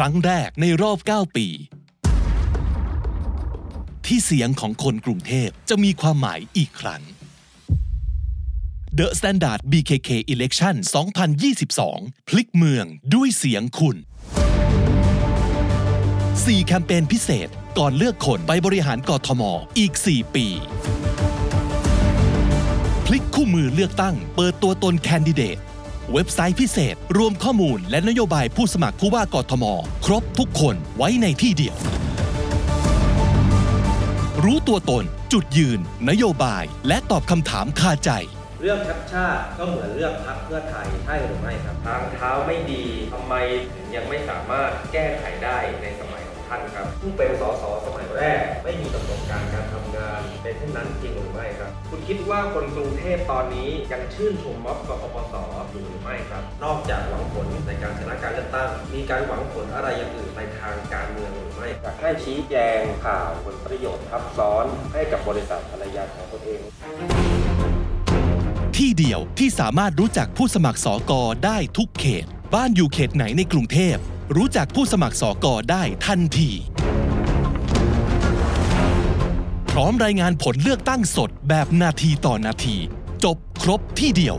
ครั้งแรกในรอบ 9 ปี ที่เสียงของคนกรุงเทพจะมีความหมายอีกครั้ง The Standard BKK Election 2022 พลิกเมืองด้วยเสียงคุณ 4 แคมเปญพิเศษก่อนเลือกคนไปบริหารกทมอีก 4 ปี พลิกคู่มือเลือกตั้ง เปิดตัวตนแคนดิเดต เว็บไซต์พิเศษ รวมข้อมูลและนโยบายผู้สมัครผู้ว่ากทม ครบทุกคนไว้ในที่เดียว รู้ตัวตน จุดยืน นโยบาย และตอบคำถามคาใจ เรื่องชัดชาติก็เหมือนเรื่องพักเพื่อไทยใช่หรือไม่ครับทางเท้าไม่ดีทำไมถึงยังไม่สามารถแก้ไขได้ในสมัย ท่านครับผู้เป็นสสสมัยแรก ไม่มีประสบการณ์การทำงานเป็นเช่นนั้นจริงหรือไม่ครับ คุณคิดว่าคนกรุงเทพตอนนี้ยังชื่นชมม็อบกปปสอยู่หรือไม่ครับ นอกจากหวังผลในการชนะการเลือกตั้ง มีการหวังผลอะไรอย่างอื่นในทางการเมืองหรือไม่อยากให้ชี้แจงข่าวผลประโยชน์ทับซ้อนให้กับบริษัทภรรยาของตนเองที่เดียวที่สามารถรู้จักผู้สมัครสอกอได้ทุกเขต บ้านอยู่เขตไหนในกรุงเทพ รู้จักผู้สมัครสอกอได้ทันที พร้อมรายงานผลเลือกตั้งสดแบบนาทีต่อนาที จบครบที่เดียว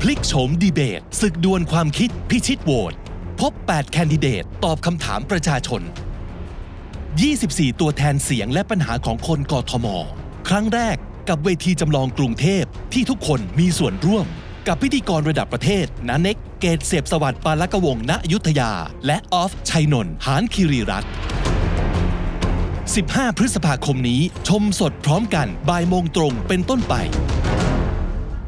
พลิกโฉมดีเบตศึกดวลความคิดพิชิตโหวตพบ 8 แคนดิเดต ตอบคำถามประชาชน 24 ตัวแทนเสียงและปัญหาของคนกทม ครั้งแรกกับเวทีจำลองกรุงเทพที่ทุกคนมีส่วนร่วม กับพิธีกรระดับประเทศนาเน็กเกตเสพสวัสดิ์ปาลกวงณยุทธยา และออฟชัยนนท์หานคิรีรัตน์15 พฤษภาคมนี้ ชมสดพร้อมกันบ่ายโมงตรงเป็นต้นไป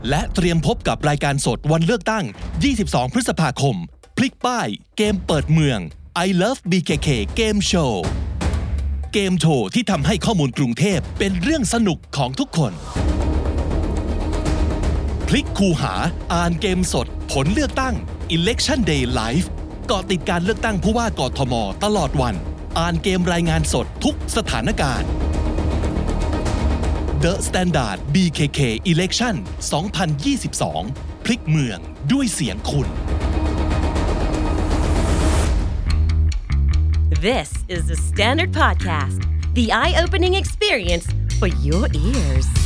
และเตรียมพบกับรายการสดวันเลือกตั้ง 22 พฤษภาคม พลิกป้าย เกมเปิดเมือง I Love BKK Game Show เกมโชว์ที่ทำให้ข้อมูลกรุงเทพเป็นเรื่องสนุกของทุกคน ลิกคูหา อ่านเกมสด ผลเลือกตั้ง Election Day Live เกาะติดการเลือกตั้งผู้ว่ากทม ตลอดวัน อ่านเกมรายงานสดทุกสถานการณ์ The Standard BKK Election 2022 พลิกเมืองด้วยเสียงคุณ This is the Standard Podcast, the eye opening experience for your ears.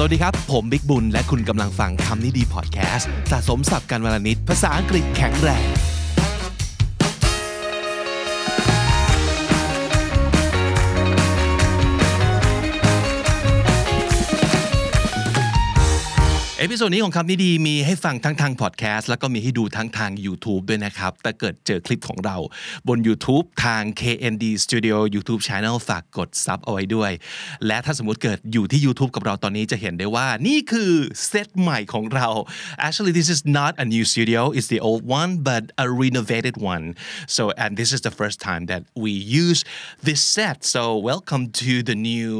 สวัสดีครับ ผมบิ๊กบุญ และคุณกำลังฟังคำนี้ดีพอดแคสต์สะสมสับกันวลนิดภาษาอังกฤษแข็งแรง episode นี้ของคำนี้ดีมีให้ฟังทั้งทางพอดแคสต์แล้วก็มีให้ดูทั้งทาง YouTube ด้วยนะครับถ้าเกิดเจอคลิปของเราบน YouTube ทาง KND Studio YouTube Channel ฝากกด sub เอาไว้ด้วย และถ้าสมมติเกิดอยู่ที่ YouTube กับเราตอนนี้จะเห็นได้ว่านี่คือเซตใหม่ของเรา actually this is not a new studio it's the old one but a renovated one so and this is the first time that we use this set so welcome to the new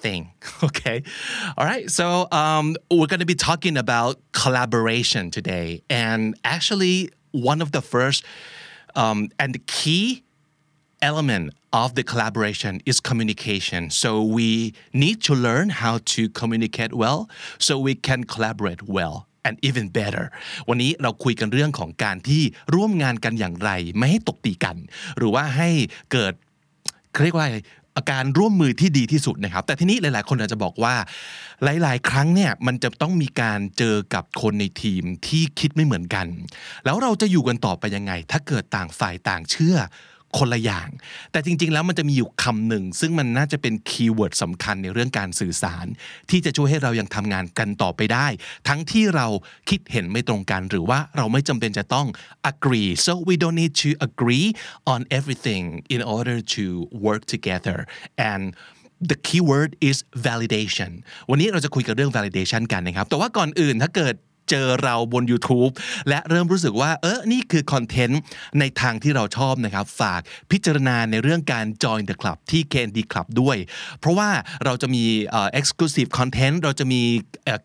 thing. Okay. All right. So um, we're going to be talking about collaboration today. And actually, one of the first um, and the key element of the collaboration is communication. So we need to learn how to communicate well so we can collaborate well. and even better วันนี้เราคุยกันเรื่องของการที่ร่วมงานกันอย่างไร ไม่ให้ตกตีกัน หรือว่าให้เกิด เขาเรียกว่า อาการร่วมมือที่ดีที่สุดนะครับ แต่ทีนี้หลาย ๆ คนอาจจะบอกว่า หลาย ๆ ครั้งเนี่ยมันจะต้องมีการเจอกับคนในทีมที่คิดไม่เหมือนกัน แล้วเราจะอยู่กันต่อไปยังไง ถ้าเกิดต่างฝ่ายต่างเชื่อ คนละอย่าง แต่จริง ๆ แล้วมันจะมีอยู่คำหนึ่ง ซึ่งมันน่าจะเป็น keyword สำคัญในเรื่องการสื่อสาร ที่จะช่วยให้เรายังทำงานกันต่อไปได้ ทั้งที่เราคิดเห็นไม่ตรงกัน หรือว่าเราไม่จำเป็นจะต้อง agree so we don't need to agree on everything in order to work together and the keyword is validation วันนี้เราจะคุยกันเรื่อง validation กันนะครับ แต่ว่าก่อนอื่นถ้าเกิด เจอเราบน YouTube และเริ่มรู้สึกว่า เออนี่คือคอนเทนต์ในทางที่เราชอบนะครับ ฝากพิจารณาในเรื่องการ join the club ที่ KND Club ด้วย เพราะว่าเราจะมีเอ่อ exclusive content เราจะมี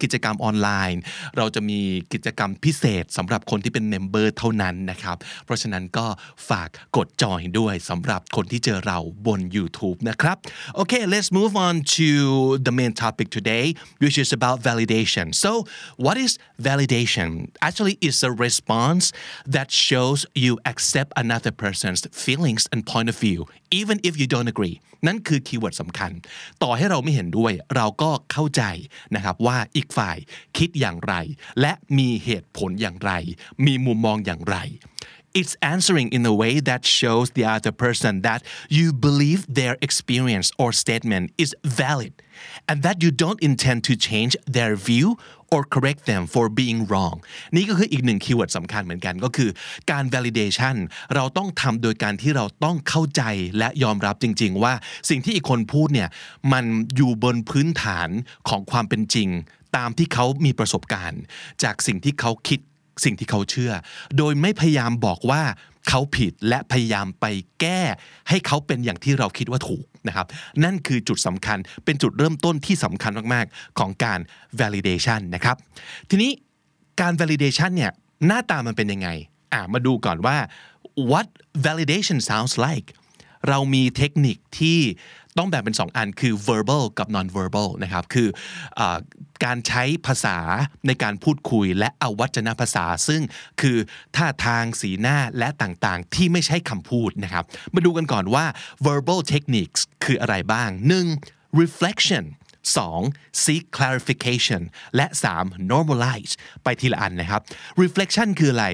กิจกรรมออนไลน์ เราจะมีกิจกรรมพิเศษสำหรับคนที่เป็นเมมเบอร์เท่านั้นนะครับ เพราะฉะนั้นก็ฝากกด join ด้วยสำหรับคนที่เจอเราบน YouTube นะครับ Okay let's move on to the main topic today which is about validation so what is validation validation actually is a response that shows you accept another person's feelings and point of view even if you don't agree นั่นคือคีย์เวิร์ดสำคัญ ต่อให้เราไม่เห็นด้วย เราก็เข้าใจนะครับว่าอีกฝ่ายคิดอย่างไร และมีเหตุผลอย่างไร มีมุมมองอย่างไร It's answering in a way that shows the other person that you believe their experience or statement is valid And that you don't intend to change their view or correct them for being wrong นี่ก็คืออีกหนึ่งคีย์เวิร์ดสำคัญเหมือนกันก็คือการ validation เราต้องทำโดยการที่เราต้องเข้าใจและยอมรับจริง ๆ ว่าสิ่งที่อีกคนพูดเนี่ยมันอยู่บนพื้นฐานของความเป็นจริง ตามที่เขามีประสบการณ์ จากสิ่งที่เขาคิดสิ่งที่เขาเชื่อ โดยไม่พยายามบอกว่า เขาผิดและพยายามไปแก้ ให้เขาเป็นอย่างที่เราคิดว่าถูกนะครับนั่นคือจุดสำคัญเป็นจุดเริ่มต้นที่สำคัญมากๆ ของการ validation นะครับทีนี้การ validation เนี่ยหน้าตามันเป็นยังไงอะมาดูก่อนว่า what validation sounds like เรามีเทคนิคที่ ต้องแบ่งเป็น 2 อันคือ verbal กับ non verbal นะครับ คืออการใช้ภาษาในการพูดคุยและอวัจนภาษา ซึ่งคือท่าทางสีหน้าและต่างๆ ที่ไม่ใช่คำพูดนะครับ มาดูกันก่อนว่า verbal techniques คืออะไรบ้าง 1. reflection 2. seek clarification และ 3. normalize ไปทีละอันนะครับ reflection คืออะไร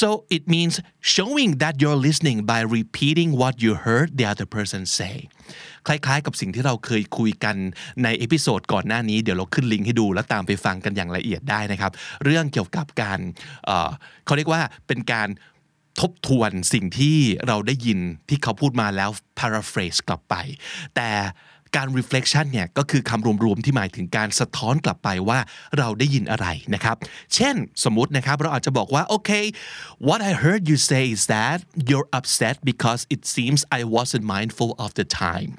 so it means showing that you're listening by repeating what you heard the other person say คล้ายๆ กับสิ่งที่เราเคยคุยกันใน episode ก่อนหน้านี้เดี๋ยวเราขึ้นลิงก์ให้ดูแล้วตามไปฟังกันอย่างละเอียดได้นะครับ เรื่องเกี่ยวกับการเขาเรียกว่าเป็นการทบทวนสิ่งที่เราได้ยินที่เขาพูดมาแล้ว paraphrase กลับไป แต่ การ reflection เนี่ยก็คือคำรวมๆที่หมายถึงการสะท้อนกลับไปว่าเราได้ยินอะไรนะครับ เช่นสมมตินะครับเราอาจจะบอกว่าโอเค what I heard you say is that you're upset because it seems I wasn't mindful of the time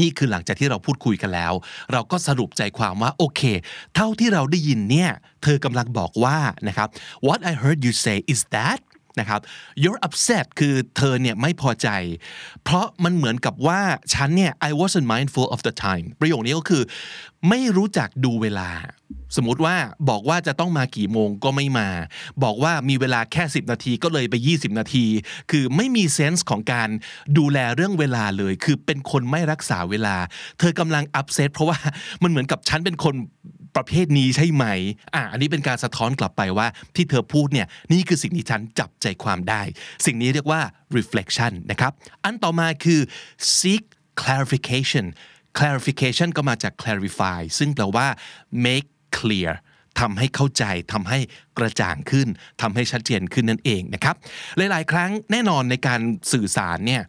นี่คือหลังจากที่เราพูดคุยกันแล้ว เราก็สรุปใจความว่าโอเค เท่าที่เราได้ยินเนี่ย เธอกำลังบอกว่านะครับ what I heard you say is that นะครับ you're upset คือเธอเนี่ยไม่พอใจ เพราะมันเหมือนกับว่าฉันเนี่ย I wasn't mindful of the time ประโยคนี้ก็คือ ไม่รู้จักดูเวลา สมมติว่าบอกว่าจะต้องมากี่โมงก็ไม่มา บอกว่ามีเวลาแค่ 10 นาทีก็เลยไป 20 นาที คือไม่มีเซนส์ของการดูแลเรื่องเวลาเลย คือเป็นคนไม่รักษาเวลา เธอกำลังอัพเซตเพราะว่ามันเหมือนกับฉันเป็นคน ประเภทนี้ใช่ไหม อะอันนี้เป็นการสะท้อนกลับไปว่าที่เธอพูดเนี่ยนี่คือสิ่งที่ฉันจับใจความได้ สิ่งนี้เรียกว่า reflection นะครับ อันต่อมาคือ seek clarification clarification ก็มาจาก clarify ซึ่งแปลว่า make clear ทำให้เข้าใจทำให้กระจ่างขึ้นทำให้ชัดเจนขึ้นนั่นเองนะครับ หลาย ๆ ครั้งแน่นอนในการสื่อสารเนี่ย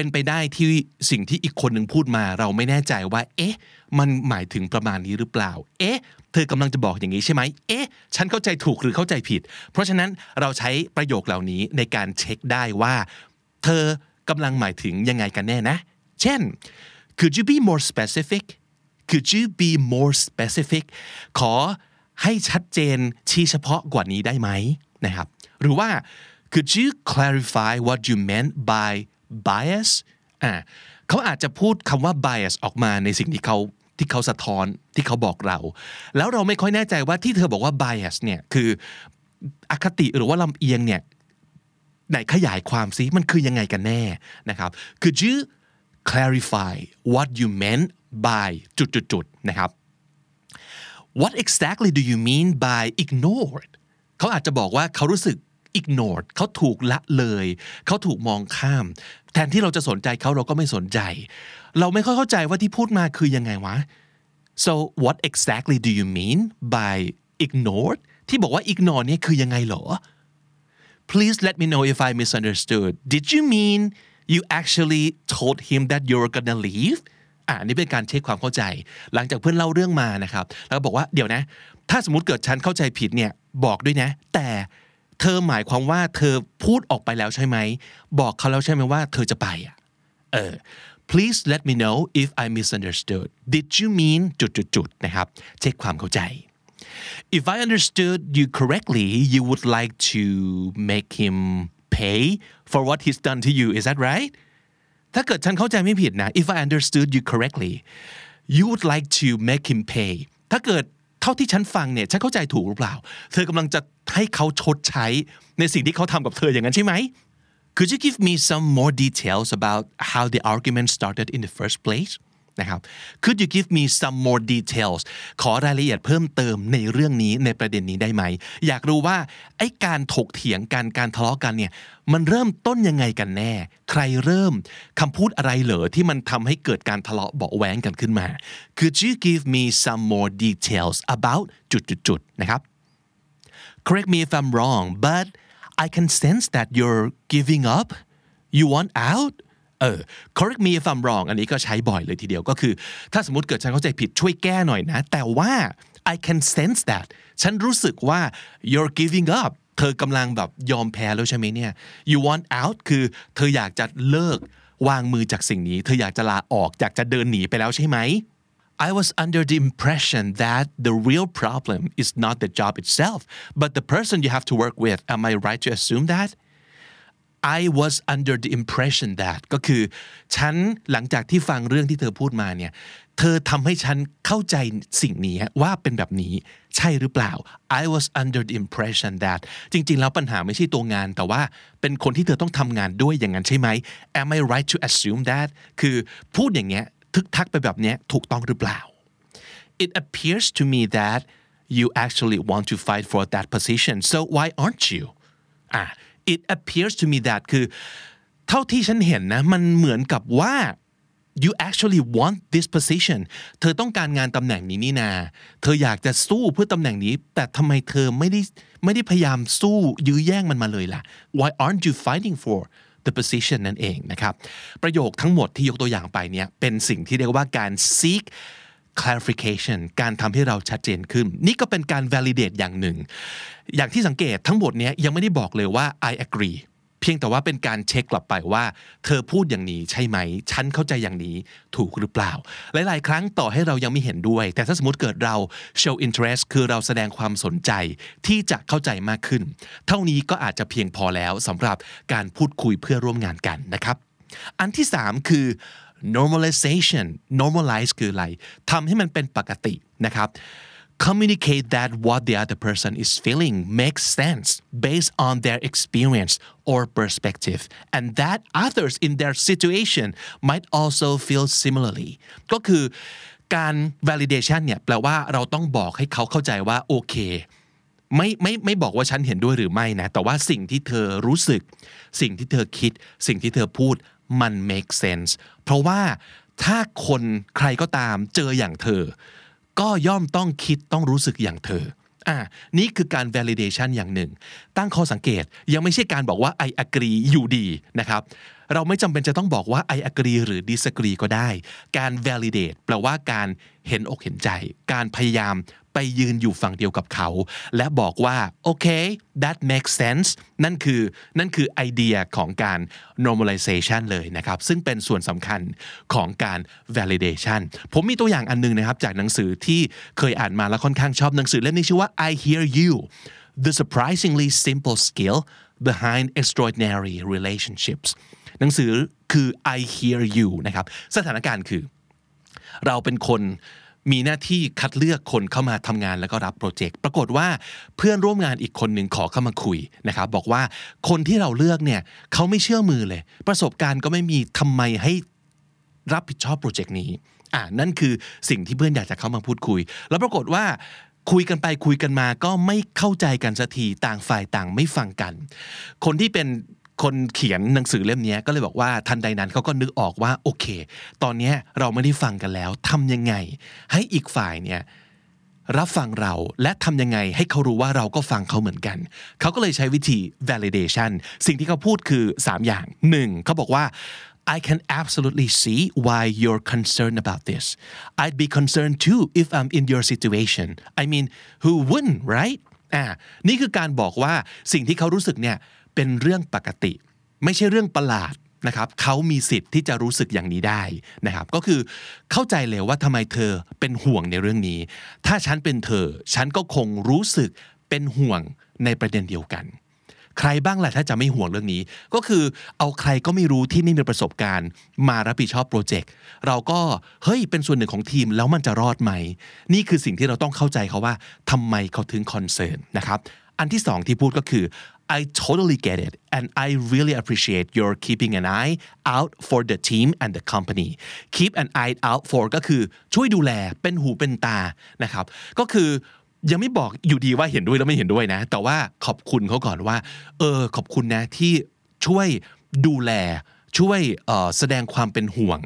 เป็นไปได้ที่สิ่งที่อีกคนหนึ่งพูดมา เราไม่แน่ใจว่า เอ๊ะ มันหมายถึงประมาณนี้หรือเปล่า เอ๊ะ เธอกำลังจะบอกอย่างนี้ใช่ไหมเอ๊ะ ฉันเข้าใจถูกหรือเข้าใจผิด เพราะฉะนั้นเราใช้ประโยคเหล่านี้ในการเช็คได้ว่า เธอกำลังหมายถึงยังไงกันแน่นะ เช่น could you be more specific could you be more specific ขอให้ชัดเจนชี้เฉพาะกว่านี้ได้ไหมนะครับ หรือว่า could you clarify what you meant by bias อ่าเขาอาจจะพูดคำว่า bias ออกมาในสิ่งที่เขาที่เขาสะท้อนที่เขาบอกเรา แล้วเราไม่ค่อยแน่ใจว่าที่เธอบอกว่า bias เนี่ยคืออคติหรือว่าลำเอียงเนี่ยไหนขยายความซิมันคือยังไงกันแน่นะครับ could you clarify what you meant by จุดๆนะครับ what exactly do you mean by ignored เขาอาจจะบอกว่าเขารู้สึก ignored เขาถูกละเลย เขาถูกมองข้าม แทนที่เราจะสนใจเขาเราก็ไม่สนใจ เราไม่ค่อยเข้าใจว่าที่พูดมาคือยังไงวะ so what exactly do you mean by ignored ที่บอกว่า ignore เนี่ยคือยังไงเหรอ please let me know if I misunderstood did you mean you actually told him that you're gonna leave อ่านี่เป็นการเช็คความเข้าใจ หลังจากเพื่อนเล่าเรื่องมานะครับ แล้วบอกว่าเดี๋ยวนะ ถ้าสมมติเกิดฉันเข้าใจผิดเนี่ยบอกด้วยนะ แต่ เธอหมายความว่าเธอพูดออกไปแล้วใช่ไหม บอกเขาแล้วใช่ไหมว่าเธอจะไปอะเออ please let me know if I misunderstood did you mean จุดๆนะครับเช็คความเข้าใจ if I understood you correctly you would like to make him pay for what he's done to you is that right ถ้าเกิดฉันเข้าใจไม่ผิดนะ if I understood you correctly you would like to make him pay ถ้าเกิด ท่าที่ฉันฟังเนี่ยฉันเข้าใจถูกหรือเปล่า เธอกำลังจะให้เขาชดใช้ในสิ่งที่เขาทำกับเธออย่างนั้นใช่ไหม Could you give me some more details about how the argument started in the first place นะครับ Could you give me some more details ขอรายละเอียดเพิ่มเติมในเรื่องนี้ในประเด็นนี้ได้ไหม อยากรู้ว่าไอ้การถกเถียงกันการทะเลาะกันเนี่ยมันเริ่มต้นยังไงกันแน่ ใครเริ่มคำพูดอะไรเหรอที่มันทำให้เกิดการทะเลาะเบาะแว้งกันขึ้นมา Could you give me some more details about จุดๆๆนะครับ correct me if I'm wrong but I can sense that you're giving up you want out เออ correct me if I'm wrong อันนี้ก็ใช้บ่อยเลยทีเดียวก็คือ ถ้าสมมติเกิดฉันเข้าใจผิดช่วยแก้หน่อยนะ แต่ว่า I can sense that ฉันรู้สึกว่า you're giving up เธอกำลังแบบยอมแพ้แล้วใช่ไหมเนี่ย you want out คือเธออยากจะเลิกวางมือจากสิ่งนี้ เธออยากจะลาออกอยากจะเดินหนีไปแล้วใช่ไหม I was under the impression that the real problem is not the job itself, but the person you have to work with. Am I right to assume that? I was under the impression that ก็คือ ฉันหลังจากที่ฟังเรื่องที่เธอพูดมาเนี่ย เธอทำให้ฉันเข้าใจสิ่งนี้ว่าเป็นแบบนี้ใช่หรือเปล่า I was under the impression that จริง ๆ แล้วปัญหาไม่ใช่ตัวงาน แต่ว่าเป็นคนที่เธอต้องทำงานด้วยอย่างนั้นใช่ไหม Am I right to assume that คือพูดอย่างเงี้ยทึกทักไปแบบเนี้ยถูกต้องหรือเปล่า It appears to me that you actually want to fight for that position so why aren't you อะ it appears to me that คือ เท่าที่ฉันเห็นนะ มันเหมือนกับว่า you actually want this position เธอต้องการงานตำแหน่งนี้นี่นา เธออยากจะสู้เพื่อตำแหน่งนี้ แต่ทำไมเธอไม่ได้ไม่ได้พยายามสู้ยื้อแย่งมันมาเลยล่ะ why aren't you fighting for the position นั่นเองนะครับ ประโยคทั้งหมดที่ยกตัวอย่างไปเนี่ยเป็นสิ่งที่เรียกว่าการ seek clarification การทำให้เราชัดเจนขึ้น นี่ก็เป็นการ validate อย่างหนึ่ง อย่างที่สังเกตทั้งหมดนี้ยังไม่ได้บอกเลยว่า I agree เพียงแต่ว่าเป็นการเช็คกลับไปว่า เธอพูดอย่างนี้ใช่ไหม ฉันเข้าใจอย่างนี้ถูกหรือเปล่า หลายๆ ครั้งต่อให้เรายังไม่เห็นด้วย แต่ถ้าสมมติเกิดเรา show interest คือเราแสดงความสนใจที่จะเข้าใจมากขึ้น เท่านี้ก็อาจจะเพียงพอแล้วสำหรับการพูดคุยเพื่อร่วมงานกันนะครับ อันที่สามคือ normalization normalize คืออะไรทำให้มันเป็นปกตินะครับ communicate that what the other person is feeling makes sense based on their experience or perspective and that others in their situation might also feel similarly ก็คือการ validation เนี่ยแปลว่าเราต้องบอกให้เขาเข้าใจว่าโอเคไม่ไม่ไม่บอกว่าฉันเห็นด้วยหรือไม่นะ แต่ว่าสิ่งที่เธอรู้สึก สิ่งที่เธอคิด สิ่งที่เธอพูด มัน make sense เพราะว่าถ้าคนใครก็ตามเจออย่างเธอ ก็ย่อมต้องคิดต้องรู้สึกอย่างเธออะนี่คือการ validation อย่างหนึ่ง ตั้งข้อสังเกตยังไม่ใช่การบอกว่า I agree อยู่ดีนะครับ เราไม่จำเป็นจะต้องบอกว่า I agree หรือ disagree ก็ได้ การ validate แปลว่าการเห็นอกเห็นใจ การพยายามไปยืนอยู่ฝั่งเดียวกับเขา และบอกว่า โอเค that makes sense นั่นคือนั่นคือไอเดียของการ normalization เลยนะครับ ซึ่งเป็นส่วนสำคัญของการ validation ผมมีตัวอย่างอันนึงนะครับ จากหนังสือที่เคยอ่านมาแล้วค่อนข้างชอบหนังสือเล่มนี้ชื่อว่า I hear you the surprisingly simple skill behind extraordinary relationships หนังสือคือ I hear you นะครับ สถานการณ์คือ เราเป็นคนมีหน้าที่คัดเลือกคนเข้ามาทำงานแล้วก็รับโปรเจกต์ ปรากฏว่าเพื่อนร่วมงานอีกคนหนึ่งขอเข้ามาคุยนะครับบอกว่าคนที่เราเลือกเนี่ยเขาไม่เชื่อมือเลย ประสบการณ์ก็ไม่มีทำไมให้รับผิดชอบโปรเจกต์นี้อ่านั่นคือสิ่งที่เพื่อนอยากจะเข้ามาพูดคุย แล้วปรากฏว่าคุยกันไปคุยกันมาก็ไม่เข้าใจกันสักทีต่างฝ่ายต่างไม่ฟังกัน คนที่เป็น คนเขียนหนังสือเล่มนี้ก็เลยบอกว่าทันใดนั้นเขาก็นึกออกว่าโอเค ตอนนี้เราไม่ได้ฟังกันแล้วทำยังไง ให้อีกฝ่ายเนี่ยรับฟังเราและทำยังไงให้เขารู้ว่าเราก็ฟังเขาเหมือนกัน เขาก็เลยใช้วิธี validation สิ่งที่เขาพูดคือ 3 อย่าง 1. เขาบอกว่า I can absolutely see why you're concerned about this. I'd be concerned too if I'm in your situation. I mean, who wouldn't, right? อ่านี่คือการบอกว่าสิ่งที่เขารู้สึกเนี่ยเป็นเรื่องปกติ ไม่ใช่เรื่องประหลาดนะครับเขามีสิทธิ์ที่จะรู้สึกอย่างนี้ได้นะครับ ก็คือเข้าใจเลยว่าทำไมเธอเป็นห่วงในเรื่องนี้ ถ้าฉันเป็นเธอ ฉันก็คงรู้สึกเป็นห่วงในประเด็นเดียวกัน ใครบ้างแหละถ้าจะไม่ห่วงเรื่องนี้ ก็คือเอาใครก็ไม่รู้ที่ไม่มีประสบการณ์ มารับผิดชอบโปรเจกต์เราก็เฮ้ยเป็นส่วนหนึ่งของทีมแล้วมันจะรอดไหม นี่คือสิ่งที่เราต้องเข้าใจเขาว่าทำไมเขาถึงคอนเซิร์นนะครับอันที่สองที่พูดก็คือ I totally get it and I really appreciate your keeping an eye out for the team and the company keep an eye out for ก็คือช่วยดูแลเป็นหูเป็นตานะครับ ก็คือ ยังไม่บอกอยู่ดีว่าเห็นด้วยแล้วไม่เห็นด้วยนะ แต่ว่าขอบคุณเขาก่อนว่า เออ ขอบคุณนะที่ช่วยดูแลช่วยแสดงความเป็นห่วง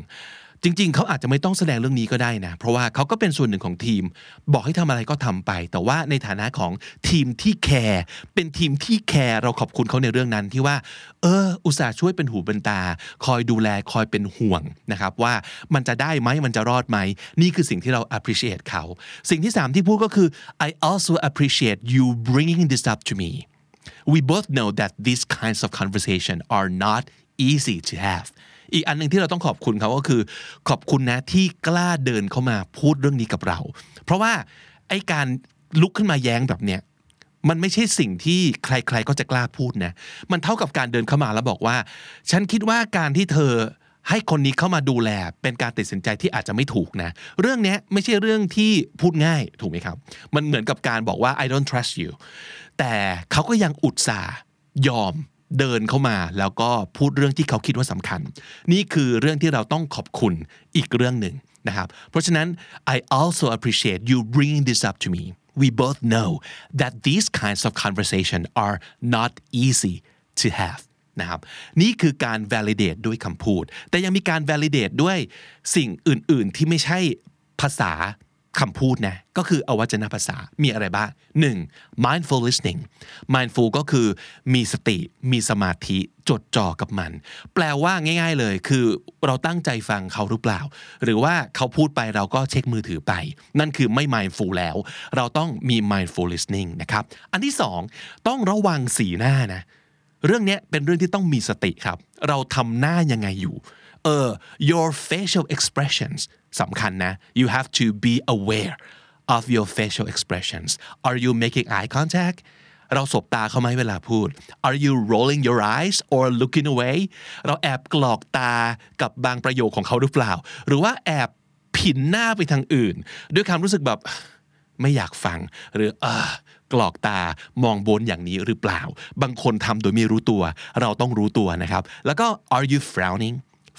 จริง ๆ เขาอาจจะไม่ต้องแสดงเรื่องนี้ก็ได้นะ เพราะว่าเขาก็เป็นส่วนหนึ่งของทีม บอกให้ทำอะไรก็ทำไป แต่ว่าในฐานะของทีมที่แคร์เป็นทีมที่แคร์เราขอบคุณเขาในเรื่องนั้นที่ว่า เออ อุตส่าห์ช่วยเป็นหูเป็นตา คอยดูแลคอยเป็นห่วงนะครับว่ามันจะได้ไหมมันจะรอดไหม นี่คือสิ่งที่เรา appreciate เขา สิ่งที่สามที่พูดก็คือ I also appreciate you bringing this up to me we both know that these kinds of conversation are not easy to have อีกอันหนึ่งที่เราต้องขอบคุณเขาก็คือ ขอบคุณนะที่กล้าเดินเข้ามาพูดเรื่องนี้กับเรา เพราะว่าไอ้การลุกขึ้นมาแย้งแบบเนี้ยมันไม่ใช่สิ่งที่ใครๆก็จะกล้าพูดนะ มันเท่ากับการเดินเข้ามาแล้วบอกว่า ฉันคิดว่าการที่เธอให้คนนี้เข้ามาดูแล เป็นการตัดสินใจที่อาจจะไม่ถูกนะ เรื่องนี้ไม่ใช่เรื่องที่พูดง่ายถูกไหมครับ มันเหมือนกับการบอกว่า I don't trust you แต่เขาก็ยังอุตส่าห์ยอม เดินเข้ามาแล้วก็พูดเรื่องที่เขาคิดว่าสำคัญ นี่คือเรื่องที่เราต้องขอบคุณอีกเรื่องหนึ่งนะครับ เพราะฉะนั้น I also appreciate you bringing this up to me we both know that these kinds of conversation are not easy to have นะครับนี่คือการ validate ด้วยคำพูด แต่ยังมีการ validate ด้วยสิ่งอื่น ๆ ที่ไม่ใช่ภาษา คำพูดนะก็คืออวัจนภาษามีอะไรบ้าง 1. mindful listening mindful ก็คือมีสติมีสมาธิจดจ่อกับมัน แปลว่าง่าย ๆ เลยคือเราตั้งใจฟังเขาหรือเปล่า หรือว่าเขาพูดไปเราก็เช็คมือถือไป นั่นคือไม่ mindful แล้ว เราต้องมี mindful listening นะครับอันที่สองต้องระวังสีหน้านะเรื่องนี้เป็นเรื่องที่ต้องมีสติครับ เราทำหน้ายังไงอยู่เออ your facial expressions สำคัญนะ you have to be aware of your facial expressions are you making eye contact เราสบตาเขาไหมเวลาพูด are you rolling your eyes or looking away เราแอบกลอกตากับบางประโยคของเขาหรือเปล่า หรือว่าแอบผินหน้าไปทางอื่น ด้วยความรู้สึกแบบไม่อยากฟัง หรือเออกลอกตามองบนอย่างนี้หรือเปล่า บางคนทำโดยไม่รู้ตัว เราต้องรู้ตัวนะครับ แล้วก็ are you frowning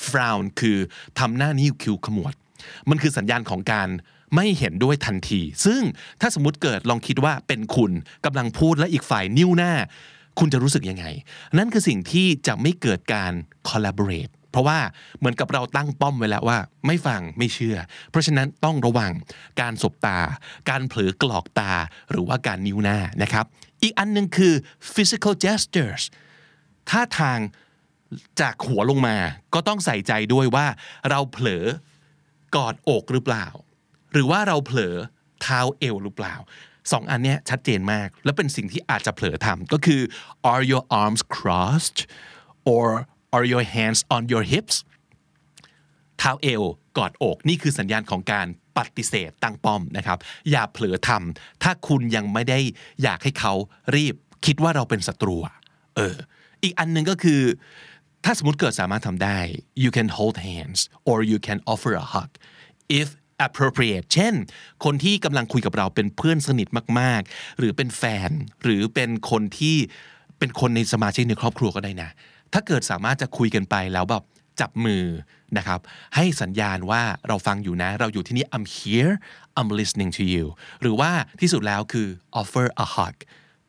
frown คือทำหน้านิ้วคิ้วขมวด มันคือสัญญาณของการไม่เห็นด้วยทันที ซึ่งถ้าสมมติเกิดลองคิดว่าเป็นคุณกำลังพูดและอีกฝ่ายนิ้วหน้า คุณจะรู้สึกยังไง นั่นคือสิ่งที่จะไม่เกิดการ collaborate เพราะว่าเหมือนกับเราตั้งป้อมไว้แล้วว่า ไม่ฟังไม่เชื่อ เพราะฉะนั้นต้องระวังการสบตา การเผลอกรอกตาหรือว่าการนิ้วหน้านะครับ อีกอันนึงคือ physical gestures ท่าทางจากหัวลงมาก็ต้องใส่ใจด้วยว่าเราเผลอ กอดอกหรือเปล่า หรือว่าเราเผลอเท้าเอวหรือเปล่าสองอันนี้ชัดเจนมาก และเป็นสิ่งที่อาจจะเผลอทำก็คือ are your arms crossed or are your hands on your hips เท้าเอวกอดอกนี่คือสัญญาณของการปฏิเสธตั้งป้อมนะครับ อย่าเผลอทำถ้าคุณยังไม่ได้อยากให้เขารีบคิดว่าเราเป็นศัตรูเอออีกอันหนึ่งก็คือ ถ้าสมมติเกิดสามารถทำได้ you can hold hands or you can offer a hug if appropriate เช่น คนที่กำลังคุยกับเราเป็นเพื่อนสนิทมาก ๆ หรือเป็นแฟน หรือเป็นคนที่เป็นคนในสมาชิกในครอบครัวก็ได้นะ ถ้าเกิดสามารถจะคุยกันไปแล้วแบบจับมือนะครับ ให้สัญญาณว่าเราฟังอยู่นะ เราอยู่ที่นี่ I'm here I'm listening to you หรือว่าที่สุดแล้วคือ offer a hug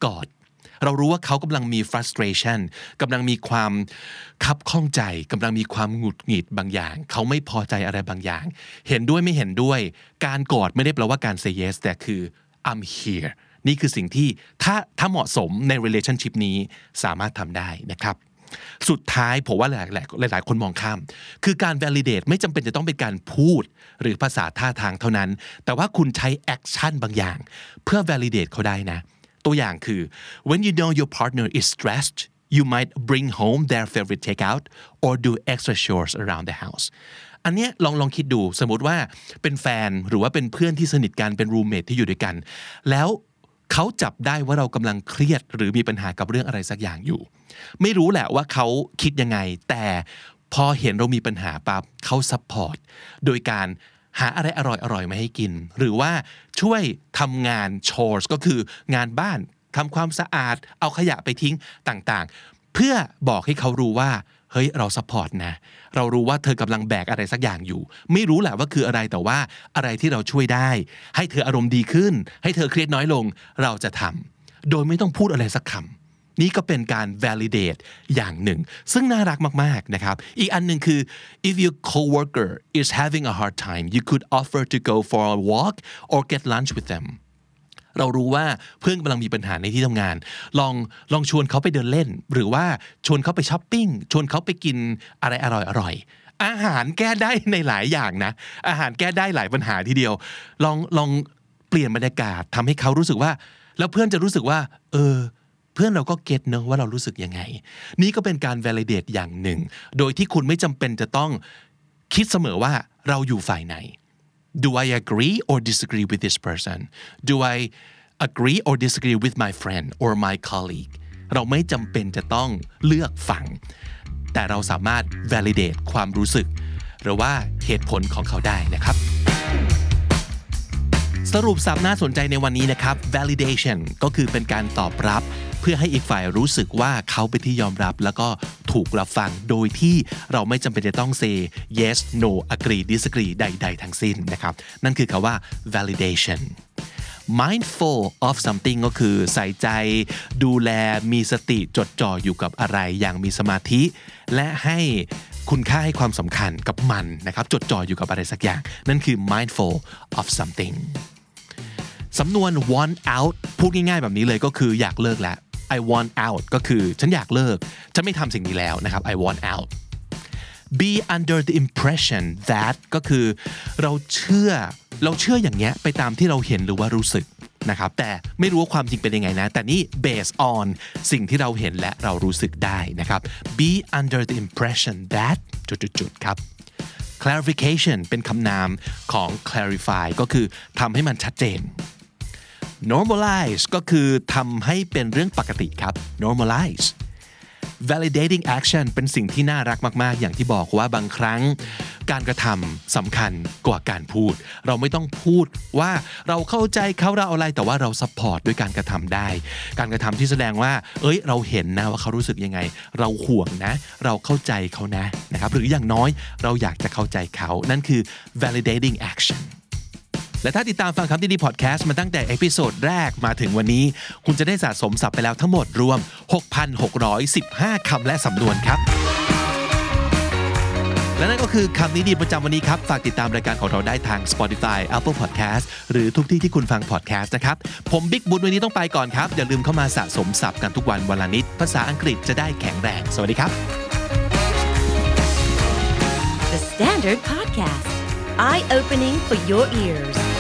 กอด เรารู้ว่าเขากำลังมี frustration กำลังมีความคับข้องใจกำลังมีความหงุดหงิดบางอย่าง เขาไม่พอใจอะไรบางอย่าง เห็นด้วยไม่เห็นด้วย การกอดไม่ได้แปลว่าการ say yes แต่คือ I'm here นี่คือสิ่งที่ถ้าถ้าเหมาะสมใน relationship นี้สามารถทำได้นะครับสุดท้ายผมว่าหลายหลายหลายคนมองข้าม คือการ validate ไม่จำเป็นจะต้องเป็นการพูดหรือภาษาท่าทางเท่านั้น แต่ว่าคุณใช้ action บางอย่าง เพื่อ validate เขาได้นะ ตัวอย่างคือ when you know your partner is stressed you might bring home their favorite takeout or do extra chores around the house อันนี้ลองลองคิดดูสมมติว่าเป็นแฟนหรือว่าเป็นเพื่อนที่สนิทกันเป็น roommate ที่อยู่ด้วยกัน แล้วเขาจับได้ว่าเรากำลังเครียด หรือมีปัญหากับเรื่องอะไรสักอย่างอยู่ ไม่รู้แหละว่าเขาคิดยังไง แต่พอเห็นเรามีปัญหาปั๊บเขา support โดยการ หาอะไรอร่อยๆมาให้กิน หรือว่าช่วยทำงาน chores ก็คืองานบ้านทำความสะอาด เอาขยะไปทิ้งต่างๆ เพื่อบอกให้เขารู้ว่าเฮ้ยเรา support นะ เรารู้ว่าเธอกำลังแบกอะไรสักอย่างอยู่ ไม่รู้แหละว่าคืออะไรแต่ว่าอะไรที่เราช่วยได้ ให้เธออารมณ์ดีขึ้น ให้เธอเครียดน้อยลง เราจะทำโดยไม่ต้องพูดอะไรสักคำ นี่ก็เป็นการ validate อย่างหนึ่ง ซึ่งน่ารักมากๆนะครับ อีกอันหนึ่งคือ if your coworker is having a hard time you could offer to go for a walk or get lunch with them เรารู้ว่าเพื่อนกำลังมีปัญหาในที่ทำงาน ลองลองชวนเขาไปเดินเล่น หรือว่าชวนเขาไปช้อปปิ้ง ชวนเขาไปกินอะไรอร่อยอร่อยอาหารแก้ได้ในหลายอย่างนะ อาหารแก้ได้หลายปัญหาทีเดียว ลองลองเปลี่ยนบรรยากาศทำให้เขารู้สึกว่า แล้วเพื่อนจะรู้สึกว่า เออ เพื่อนเราก็ get เนอะว่าเรารู้สึกยังไง นี่ก็เป็นการ validate อย่างหนึ่ง โดยที่คุณไม่จำเป็นจะต้องคิดเสมอว่าเราอยู่ฝ่ายไหน Do I agree or disagree with this person? Do I agree or disagree with my friend or my colleague? เราไม่จำเป็นจะต้องเลือกฝั่ง แต่เราสามารถ validate ความรู้สึก หรือว่าเหตุผลของเขาได้นะครับ สรุปสับน่าสนใจในวันนี้นะครับ validation ก็คือเป็นการตอบรับ เพื่อให้อีกฝ่ายรู้สึกว่าเขาเป็นที่ยอมรับ แล้วก็ถูกรับฟังโดยที่เราไม่จำเป็นจะต้อง say yes no agree disagree ใด ๆ ทั้งสิ้นนะครับ นั่นคือคาว่า validation mindful of something ก็คือใส่ใจ ดูแลมีสติจดจ่ออยู่กับอะไรอย่างมีสมาธิ และให้คุณค่าให้ความสำคัญกับมันนะครับ จดจ่ออยู่กับอะไรสักอย่าง นั่นคือ mindful of something สำนวน want out พูดง่ายๆแบบนี้เลยก็คืออยากเลิกแล้ว I want out ก็คือฉันอยากเลิก ฉันไม่ทำสิ่งนี้แล้วนะครับ I want out be under the impression that ก็คือเราเชื่อเราเชื่ออย่างเงี้ยไปตามที่เราเห็นหรือว่ารู้สึกนะครับแต่ไม่รู้ว่าความจริงเป็นยังไงนะ แต่นี่ based on สิ่งที่เราเห็นและเรารู้สึกได้นะครับ be under the impression that จุดๆๆครับ clarification เป็นคำนามของ clarify ก็คือทำให้มันชัดเจน normalize ก็คือทำให้เป็นเรื่องปกติครับ normalize validating action เป็นสิ่งที่น่ารักมากๆ อย่างที่บอกว่าบางครั้ง การกระทำสำคัญกว่าการพูด เราไม่ต้องพูดว่าเราเข้าใจเขาเราอะไรแต่ว่าเรา support ด้วยการกระทำได้ การกระทำที่แสดงว่า เอ้ย เราเห็นนะว่าเขารู้สึกยังไง เราห่วงนะ เราเข้าใจเขานะนะครับหรืออย่างน้อยเราอยากจะเข้าใจเขานั่นคือ validating action และถ้าติดตามฟังคำนี้ดีพอดแคสต์มาตั้งแต่ episode แรกมาถึงวันนี้ คุณจะได้สะสมศัพท์ไปแล้วทั้งหมดรวม 6,615 คำและสำนวนครับ และนั่นก็คือคำนี้ดีประจำวันนี้ครับ ฝากติดตามรายการของเราได้ทาง Spotify Apple Podcast หรือทุกที่ที่คุณฟัง podcast นะครับ ผมบิ๊กบุญวันนี้ต้องไปก่อนครับ อย่าลืมเข้ามาสะสมศัพท์กันทุกวันวันละนิด ภาษาอังกฤษจะได้แข็งแรง สวัสดีครับ The Standard Podcast, eye opening for your ears.